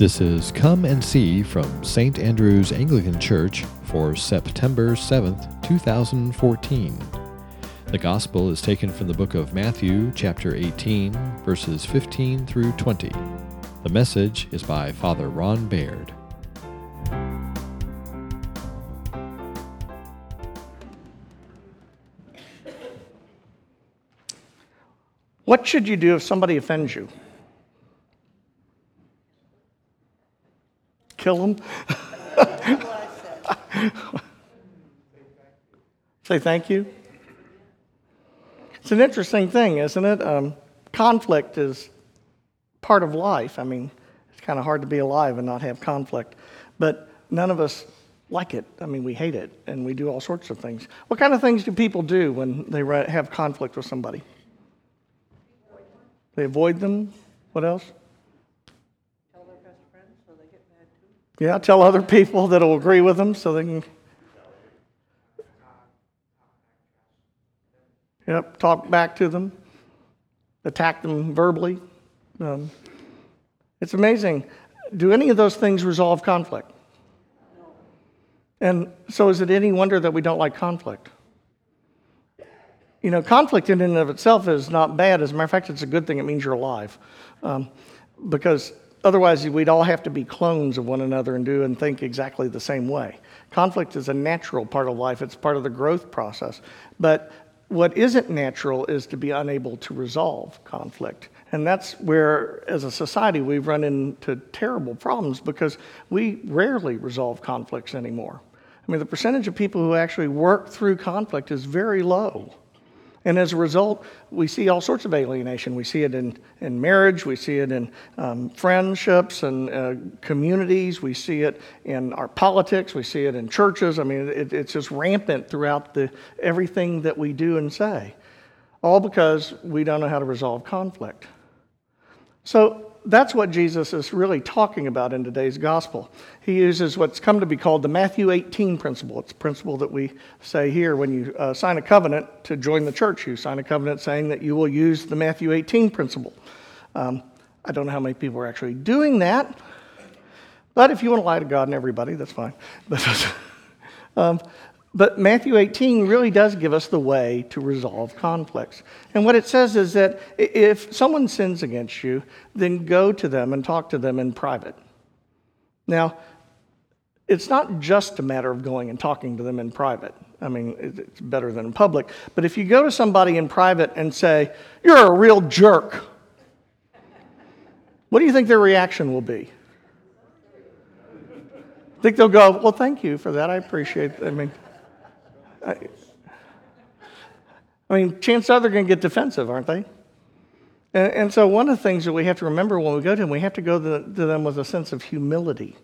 This is Come and See from St. Andrew's Anglican Church for September 7th, 2014. The Gospel is taken from the book of Matthew, chapter 18, verses 15 through 20. The message is by Father Ron Baird. What should you do if somebody offends you? Kill them? Say thank you? It's an interesting thing, isn't it? Um, conflict is part of life. I mean, it's kind of hard to be alive and not have conflict. But none of us like it. I mean, we hate it and we do all sorts of things. What kind of things do people do when they have conflict with somebody? They avoid them. What else? Tell their best friends so they get mad too. Yeah, tell other people that will agree with them so they can. Yep, talk back to them, attack them verbally. Um, it's amazing. Do any of those things resolve conflict? And so, is it any wonder that we don't like conflict? You know, conflict in and of itself is not bad. As a matter of fact, it's a good thing. It means you're alive. Um, because otherwise, we'd all have to be clones of one another and do and think exactly the same way. Conflict is a natural part of life, it's part of the growth process. But what isn't natural is to be unable to resolve conflict. And that's where, as a society, we've run into terrible problems because we rarely resolve conflicts anymore. I mean, the percentage of people who actually work through conflict is very low. And as a result, we see all sorts of alienation. We see it in, in marriage, we see it in um, friendships and uh, communities, we see it in our politics, we see it in churches. I mean, it, it's just rampant throughout the, everything that we do and say, all because we don't know how to resolve conflict. So, that's what Jesus is really talking about in today's gospel. He uses what's come to be called the Matthew 18 principle. It's a principle that we say here when you uh, sign a covenant to join the church. You sign a covenant saying that you will use the Matthew 18 principle. Um, I don't know how many people are actually doing that, but if you want to lie to God and everybody, that's fine. But, um, but Matthew 18 really does give us the way to resolve conflicts. And what it says is that if someone sins against you, then go to them and talk to them in private. Now, it's not just a matter of going and talking to them in private. I mean, it's better than in public. But if you go to somebody in private and say, You're a real jerk, what do you think their reaction will be? I think they'll go, Well, thank you for that. I appreciate it. I mean, I, mean, chances are they're going to get defensive, aren't they? And, and, so, one of the things that we have to remember when we go to them, we have to go to them with a sense of humility.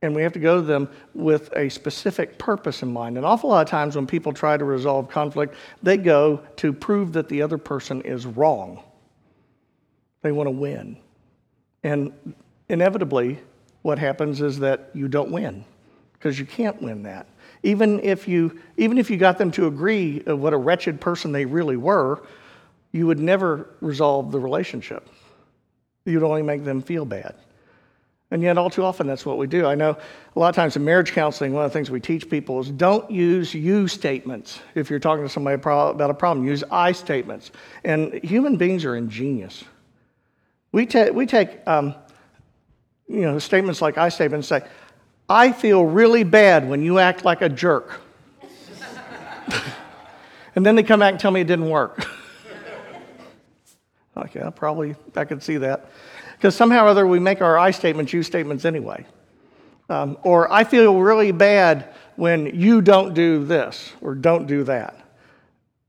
And we have to go to them with a specific purpose in mind. An awful lot of times when people try to resolve conflict, they go to prove that the other person is wrong. They want to win. And inevitably, what happens is that you don't win because you can't win that. Even if you even if you got them to agree of what a wretched person they really were you would never resolve the relationship. You'd only make them feel bad. And yet all too often that's what we do. I know a lot of times in marriage counseling one of the things we teach people is don't use you statements. If you're talking to somebody about a problem use i statements. And human beings are ingenious. We, ta- we take um, you know statements like i statements say I feel really bad when you act like a jerk. and then they come back and tell me it didn't work. okay, I probably I could see that. Because somehow or other we make our I statements you statements anyway. Um, or I feel really bad when you don't do this or don't do that.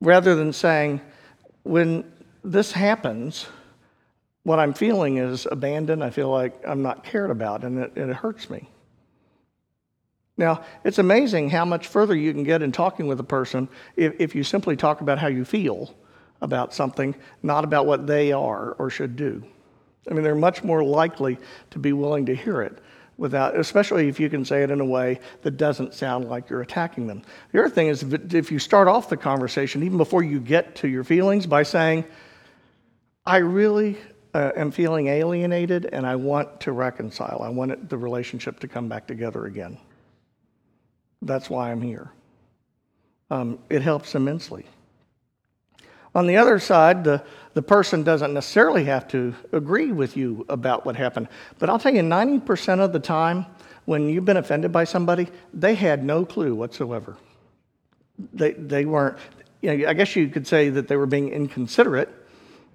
Rather than saying, when this happens, what I'm feeling is abandoned. I feel like I'm not cared about and it, it hurts me. Now, it's amazing how much further you can get in talking with a person if, if you simply talk about how you feel about something, not about what they are or should do. I mean, they're much more likely to be willing to hear it without, especially if you can say it in a way that doesn't sound like you're attacking them. The other thing is if you start off the conversation, even before you get to your feelings, by saying, I really uh, am feeling alienated and I want to reconcile. I want it, the relationship to come back together again. That's why I'm here. Um, it helps immensely. On the other side, the, the person doesn't necessarily have to agree with you about what happened. But I'll tell you, 90% of the time, when you've been offended by somebody, they had no clue whatsoever. They, they weren't, you know, I guess you could say that they were being inconsiderate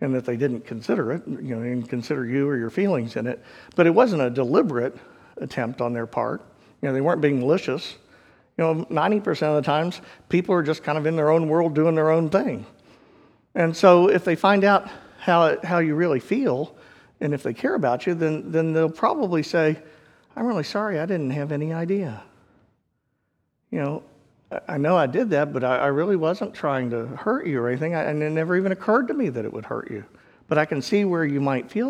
and that they didn't consider it, you know, and consider you or your feelings in it. But it wasn't a deliberate attempt on their part. You know, they weren't being malicious. You know, 90% of the times, people are just kind of in their own world doing their own thing. And so if they find out how, how you really feel, and if they care about you, then, then they'll probably say, I'm really sorry, I didn't have any idea. You know, I- I know I did that, but I, I really wasn't trying to hurt you or anything, I, and it never even occurred to me that it would hurt you. But I can see where you might feel